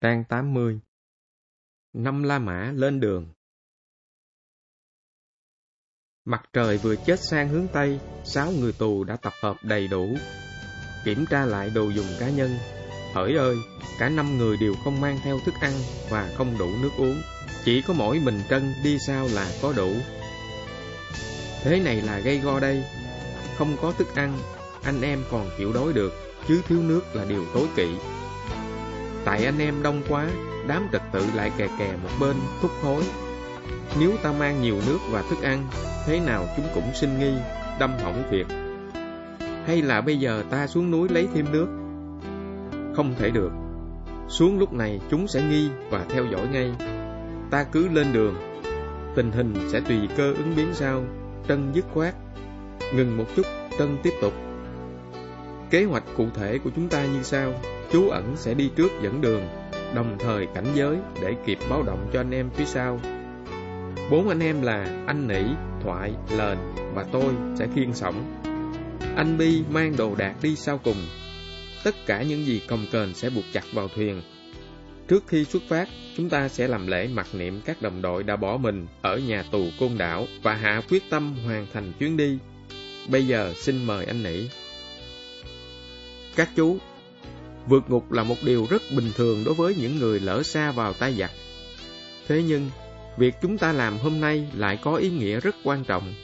Trang 80 Năm La Mã lên đường Mặt trời vừa chết sang hướng Tây, sáu người tù đã tập hợp đầy đủ. Kiểm tra lại đồ dùng cá nhân. Hỡi ơi, cả năm người đều không mang theo thức ăn và không đủ nước uống. Chỉ có mỗi mình Trân đi sao là có đủ. Thế này là gây go đây. Không có thức ăn, anh em còn chịu đói được, chứ thiếu nước là điều tối kỵ. Tại anh em đông quá, đám trật tự lại kè kè một bên, thúc hối. Nếu ta mang nhiều nước và thức ăn, thế nào chúng cũng sinh nghi, đâm hỏng việc. Hay là bây giờ ta xuống núi lấy thêm nước? Không thể được. Xuống lúc này chúng sẽ nghi và theo dõi ngay. Ta cứ lên đường. Tình hình sẽ tùy cơ ứng biến sau. Trân dứt khoát. Ngừng một chút, Trân tiếp tục. Kế hoạch cụ thể của chúng ta như sau Chú ẩn sẽ đi trước dẫn đường Đồng thời cảnh giới để kịp báo động cho anh em phía sau Bốn anh em là anh Nỉ, Thoại, Lền và tôi sẽ khiên sổng Anh Bi mang đồ đạc đi sau cùng Tất cả những gì cồng kềnh sẽ buộc chặt vào thuyền Trước khi xuất phát, chúng ta sẽ làm lễ mặc niệm các đồng đội đã bỏ mình ở nhà tù Côn Đảo và hạ quyết tâm hoàn thành chuyến đi. Bây giờ xin mời anh Nỉ. Các chú, vượt ngục là một điều rất bình thường đối với những người lỡ xa vào tay giặc. Thế nhưng, việc chúng ta làm hôm nay lại có ý nghĩa rất quan trọng.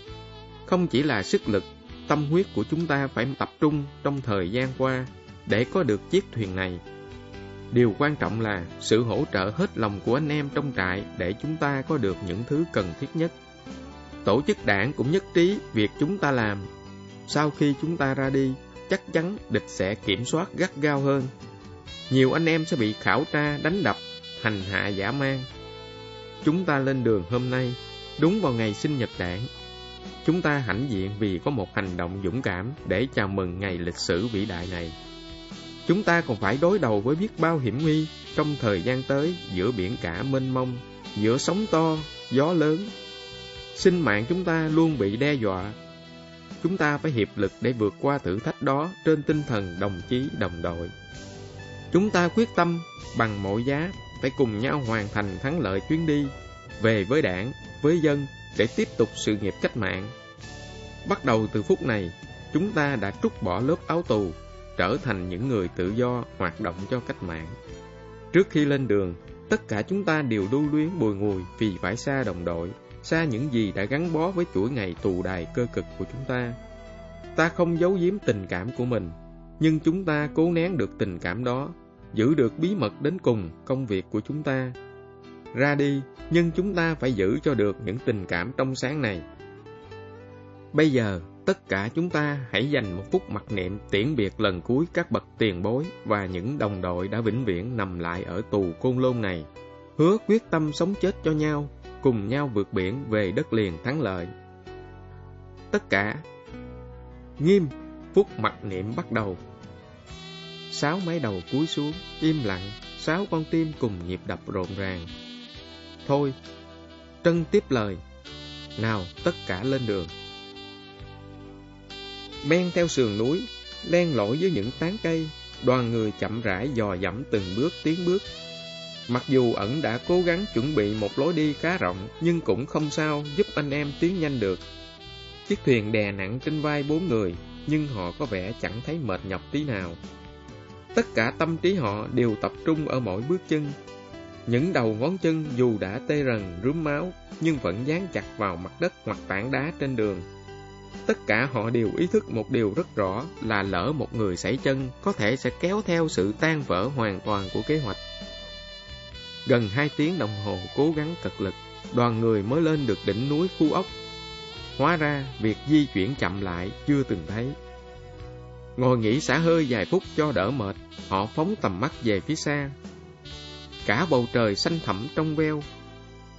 Không chỉ là sức lực, tâm huyết của chúng ta phải tập trung trong thời gian qua để có được chiếc thuyền này. Điều quan trọng là sự hỗ trợ hết lòng của anh em trong trại để chúng ta có được những thứ cần thiết nhất. Tổ chức đảng cũng nhất trí việc chúng ta làm. Sau khi chúng ta ra đi, chắc chắn địch sẽ kiểm soát gắt gao hơn. Nhiều anh em sẽ bị khảo tra, đánh đập, hành hạ giả mang. Chúng ta lên đường hôm nay, đúng vào ngày sinh nhật đảng. Chúng ta hãnh diện vì có một hành động dũng cảm để chào mừng ngày lịch sử vĩ đại này. Chúng ta còn phải đối đầu với biết bao hiểm nguy trong thời gian tới giữa biển cả mênh mông, giữa sóng to, gió lớn. Sinh mạng chúng ta luôn bị đe dọa chúng ta phải hiệp lực để vượt qua thử thách đó trên tinh thần đồng chí đồng đội. Chúng ta quyết tâm bằng mọi giá phải cùng nhau hoàn thành thắng lợi chuyến đi về với đảng, với dân để tiếp tục sự nghiệp cách mạng. Bắt đầu từ phút này, chúng ta đã trút bỏ lớp áo tù, trở thành những người tự do hoạt động cho cách mạng. Trước khi lên đường, tất cả chúng ta đều lưu luyến bùi ngùi vì phải xa đồng đội, xa những gì đã gắn bó với chuỗi ngày tù đài cơ cực của chúng ta. Ta không giấu giếm tình cảm của mình, nhưng chúng ta cố nén được tình cảm đó, giữ được bí mật đến cùng công việc của chúng ta. Ra đi, nhưng chúng ta phải giữ cho được những tình cảm trong sáng này. Bây giờ, tất cả chúng ta hãy dành một phút mặc niệm tiễn biệt lần cuối các bậc tiền bối và những đồng đội đã vĩnh viễn nằm lại ở tù côn lôn này. Hứa quyết tâm sống chết cho nhau cùng nhau vượt biển về đất liền thắng lợi. Tất cả nghiêm, phút mặc niệm bắt đầu. Sáu máy đầu cúi xuống, im lặng, sáu con tim cùng nhịp đập rộn ràng. Thôi, Trân tiếp lời. Nào, tất cả lên đường. Men theo sườn núi, len lỏi dưới những tán cây, đoàn người chậm rãi dò dẫm từng bước tiến bước Mặc dù ẩn đã cố gắng chuẩn bị một lối đi khá rộng, nhưng cũng không sao giúp anh em tiến nhanh được. Chiếc thuyền đè nặng trên vai bốn người, nhưng họ có vẻ chẳng thấy mệt nhọc tí nào. Tất cả tâm trí họ đều tập trung ở mỗi bước chân. Những đầu ngón chân dù đã tê rần, rúm máu, nhưng vẫn dán chặt vào mặt đất hoặc tảng đá trên đường. Tất cả họ đều ý thức một điều rất rõ là lỡ một người sảy chân có thể sẽ kéo theo sự tan vỡ hoàn toàn của kế hoạch. Gần hai tiếng đồng hồ cố gắng cực lực, đoàn người mới lên được đỉnh núi khu Ốc. Hóa ra, việc di chuyển chậm lại chưa từng thấy. Ngồi nghỉ xả hơi vài phút cho đỡ mệt, họ phóng tầm mắt về phía xa. Cả bầu trời xanh thẳm trong veo.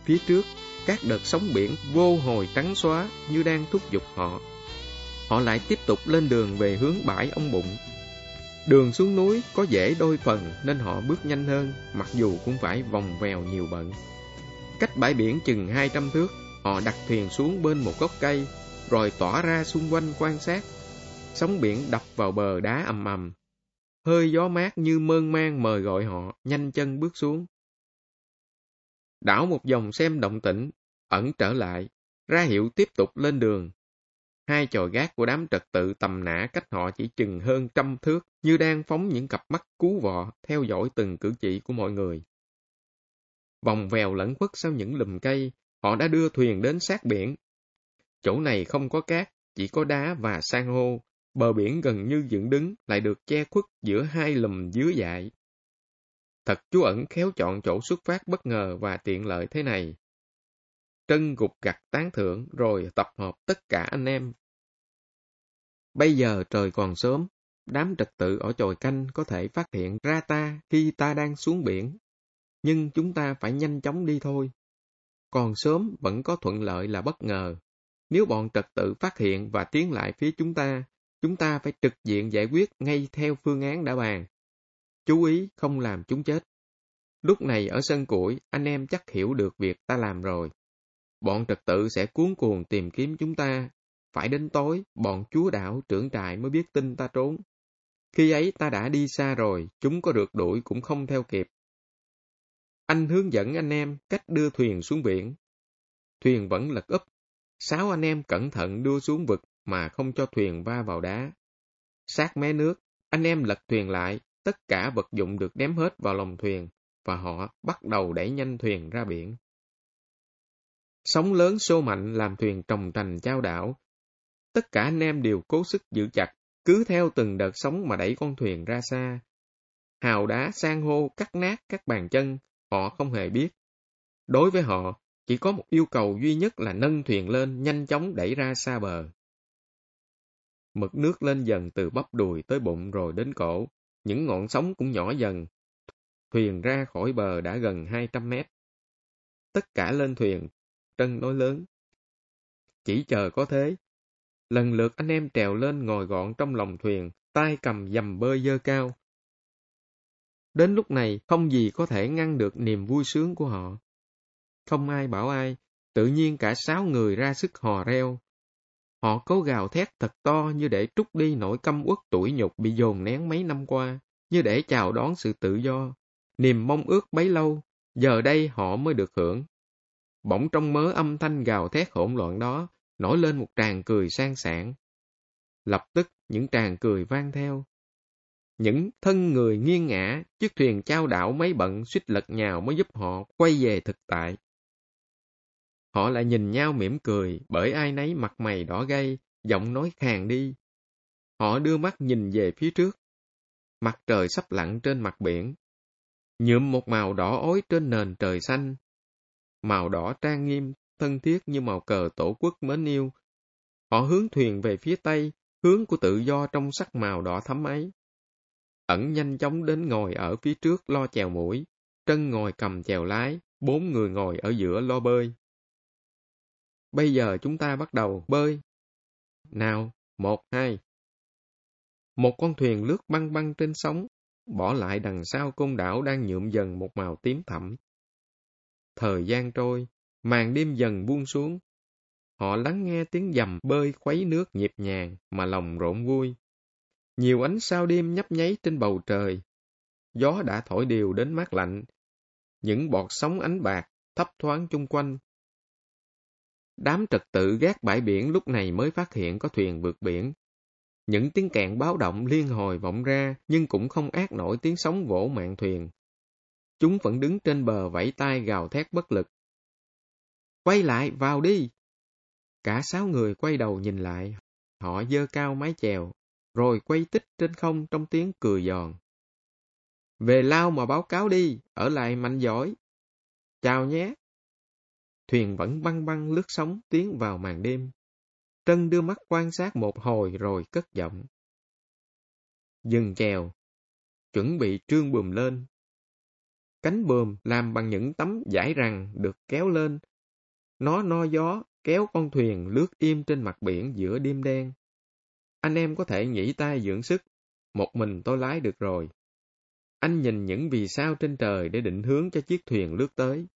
Phía trước, các đợt sóng biển vô hồi trắng xóa như đang thúc giục họ. Họ lại tiếp tục lên đường về hướng bãi ông Bụng Đường xuống núi có dễ đôi phần nên họ bước nhanh hơn, mặc dù cũng phải vòng vèo nhiều bận. Cách bãi biển chừng 200 thước, họ đặt thuyền xuống bên một gốc cây, rồi tỏa ra xung quanh quan sát. Sóng biển đập vào bờ đá ầm ầm, hơi gió mát như mơn man mời gọi họ, nhanh chân bước xuống. Đảo một vòng xem động tĩnh, ẩn trở lại, ra hiệu tiếp tục lên đường. Hai trò gác của đám trật tự tầm nã cách họ chỉ chừng hơn trăm thước, như đang phóng những cặp mắt cú vọ, theo dõi từng cử chỉ của mọi người. Vòng vèo lẫn khuất sau những lùm cây, họ đã đưa thuyền đến sát biển. Chỗ này không có cát, chỉ có đá và san hô, bờ biển gần như dựng đứng lại được che khuất giữa hai lùm dứa dại. Thật chú ẩn khéo chọn chỗ xuất phát bất ngờ và tiện lợi thế này. Trân gục gặt tán thưởng rồi tập hợp tất cả anh em. Bây giờ trời còn sớm, đám trật tự ở chòi canh có thể phát hiện ra ta khi ta đang xuống biển. Nhưng chúng ta phải nhanh chóng đi thôi. Còn sớm vẫn có thuận lợi là bất ngờ. Nếu bọn trật tự phát hiện và tiến lại phía chúng ta, chúng ta phải trực diện giải quyết ngay theo phương án đã bàn. Chú ý không làm chúng chết. Lúc này ở sân củi, anh em chắc hiểu được việc ta làm rồi. Bọn trật tự sẽ cuốn cuồng tìm kiếm chúng ta. Phải đến tối, bọn chúa đảo trưởng trại mới biết tin ta trốn. Khi ấy ta đã đi xa rồi, chúng có được đuổi cũng không theo kịp. Anh hướng dẫn anh em cách đưa thuyền xuống biển. Thuyền vẫn lật úp. Sáu anh em cẩn thận đưa xuống vực mà không cho thuyền va vào đá. Sát mé nước, anh em lật thuyền lại, tất cả vật dụng được ném hết vào lòng thuyền, và họ bắt đầu đẩy nhanh thuyền ra biển. Sóng lớn xô mạnh làm thuyền trồng trành trao đảo. Tất cả anh em đều cố sức giữ chặt, cứ theo từng đợt sóng mà đẩy con thuyền ra xa. Hào đá, sang hô, cắt nát các bàn chân, họ không hề biết. Đối với họ, chỉ có một yêu cầu duy nhất là nâng thuyền lên nhanh chóng đẩy ra xa bờ. Mực nước lên dần từ bắp đùi tới bụng rồi đến cổ, những ngọn sóng cũng nhỏ dần. Thuyền ra khỏi bờ đã gần 200 mét. Tất cả lên thuyền, Trân nói lớn. Chỉ chờ có thế. Lần lượt anh em trèo lên ngồi gọn trong lòng thuyền, tay cầm dầm bơi dơ cao. Đến lúc này, không gì có thể ngăn được niềm vui sướng của họ. Không ai bảo ai, tự nhiên cả sáu người ra sức hò reo. Họ cố gào thét thật to như để trút đi nỗi căm uất tuổi nhục bị dồn nén mấy năm qua, như để chào đón sự tự do. Niềm mong ước bấy lâu, giờ đây họ mới được hưởng. Bỗng trong mớ âm thanh gào thét hỗn loạn đó, nổi lên một tràng cười sang sảng. Lập tức những tràng cười vang theo. Những thân người nghiêng ngã, chiếc thuyền trao đảo mấy bận suýt lật nhào mới giúp họ quay về thực tại. Họ lại nhìn nhau mỉm cười bởi ai nấy mặt mày đỏ gay, giọng nói khàn đi. Họ đưa mắt nhìn về phía trước. Mặt trời sắp lặn trên mặt biển. Nhuộm một màu đỏ ối trên nền trời xanh, màu đỏ trang nghiêm, thân thiết như màu cờ tổ quốc mến yêu. Họ hướng thuyền về phía tây, hướng của tự do trong sắc màu đỏ thắm ấy. Ẩn nhanh chóng đến ngồi ở phía trước lo chèo mũi, Trân ngồi cầm chèo lái, bốn người ngồi ở giữa lo bơi. Bây giờ chúng ta bắt đầu bơi. Nào, một, hai. Một con thuyền lướt băng băng trên sóng, bỏ lại đằng sau côn đảo đang nhuộm dần một màu tím thẳm. Thời gian trôi, màn đêm dần buông xuống. Họ lắng nghe tiếng dầm bơi khuấy nước nhịp nhàng mà lòng rộn vui. Nhiều ánh sao đêm nhấp nháy trên bầu trời. Gió đã thổi đều đến mát lạnh. Những bọt sóng ánh bạc thấp thoáng chung quanh. Đám trật tự gác bãi biển lúc này mới phát hiện có thuyền vượt biển. Những tiếng kẹn báo động liên hồi vọng ra nhưng cũng không ác nổi tiếng sóng vỗ mạng thuyền Chúng vẫn đứng trên bờ vẫy tay gào thét bất lực. Quay lại, vào đi! Cả sáu người quay đầu nhìn lại, họ dơ cao mái chèo, rồi quay tích trên không trong tiếng cười giòn. Về lao mà báo cáo đi, ở lại mạnh giỏi. Chào nhé! Thuyền vẫn băng băng lướt sóng tiến vào màn đêm. Trân đưa mắt quan sát một hồi rồi cất giọng. Dừng chèo, chuẩn bị trương bùm lên, Cánh bờm làm bằng những tấm giải rằng được kéo lên. Nó no gió, kéo con thuyền lướt im trên mặt biển giữa đêm đen. Anh em có thể nghỉ tay dưỡng sức. Một mình tôi lái được rồi. Anh nhìn những vì sao trên trời để định hướng cho chiếc thuyền lướt tới.